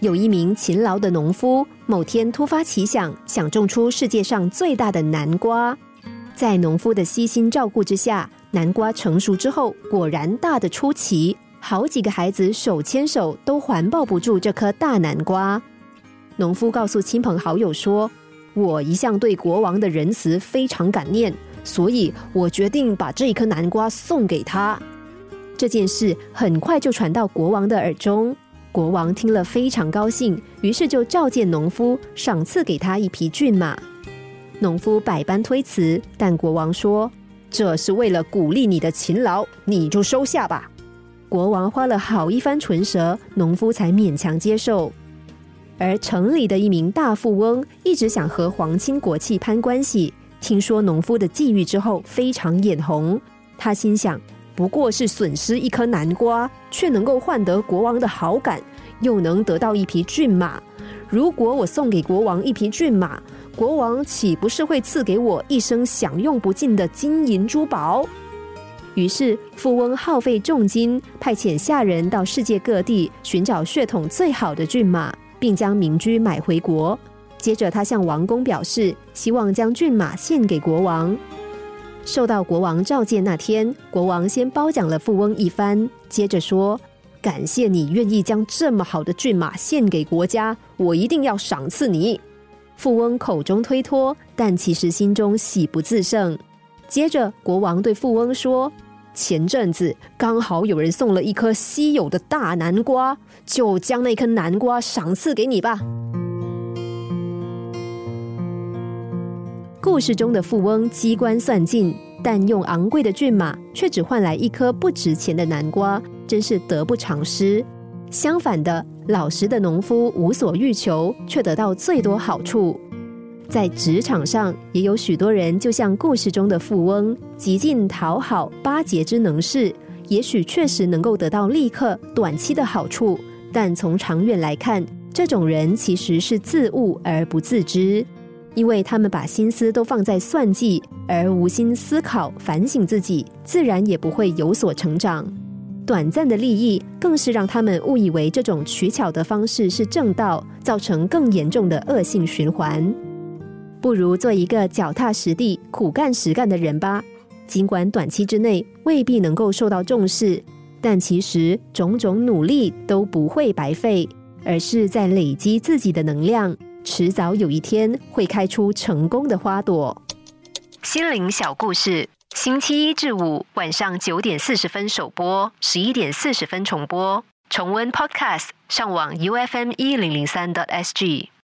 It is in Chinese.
有一名勤劳的农夫，某天突发奇想，想种出世界上最大的南瓜。在农夫的悉心照顾之下，南瓜成熟之后，果然大的出奇，好几个孩子手牵手都环抱不住这颗大南瓜。农夫告诉亲朋好友说：“我一向对国王的仁慈非常感念，所以我决定把这一颗南瓜送给他。”这件事很快就传到国王的耳中。国王听了非常高兴，于是就召见农夫，赏赐给他一匹骏马。农夫百般推辞，但国王说：“这是为了鼓励你的勤劳，你就收下吧。”国王花了好一番唇舌，农夫才勉强接受。而城里的一名大富翁一直想和皇亲国戚攀关系，听说农夫的际遇之后，非常眼红。他心想。不过是损失一颗南瓜，却能够换得国王的好感，又能得到一匹骏马。如果我送给国王一匹骏马，国王岂不是会赐给我一生享用不尽的金银珠宝？于是，富翁耗费重金，派遣下人到世界各地寻找血统最好的骏马，并将民居买回国。接着，他向王宫表示，希望将骏马献给国王。受到国王召见那天，国王先褒奖了富翁一番，接着说：“感谢你愿意将这么好的骏马献给国家，我一定要赏赐你。”富翁口中推脱，但其实心中喜不自胜。接着，国王对富翁说：“前阵子刚好有人送了一颗稀有的大南瓜，就将那颗南瓜赏赐给你吧。”故事中的富翁机关算尽，但用昂贵的骏马却只换来一颗不值钱的南瓜，真是得不偿失。相反的，老实的农夫无所欲求，却得到最多好处。在职场上，也有许多人就像故事中的富翁，极尽讨好巴结之能事，也许确实能够得到立刻短期的好处，但从长远来看，这种人其实是自误而不自知。因为他们把心思都放在算计，而无心思考反省自己，自然也不会有所成长。短暂的利益更是让他们误以为这种取巧的方式是正道，造成更严重的恶性循环。不如做一个脚踏实地、苦干实干的人吧。尽管短期之内未必能够受到重视，但其实种种努力都不会白费，而是在累积自己的能量。迟早有一天会开出成功的花朵。心灵小故事，星期一至五晚上九点四十分首播，十一点四十分重播。重温 Podcast，上网 U F M 一零零三 t S G。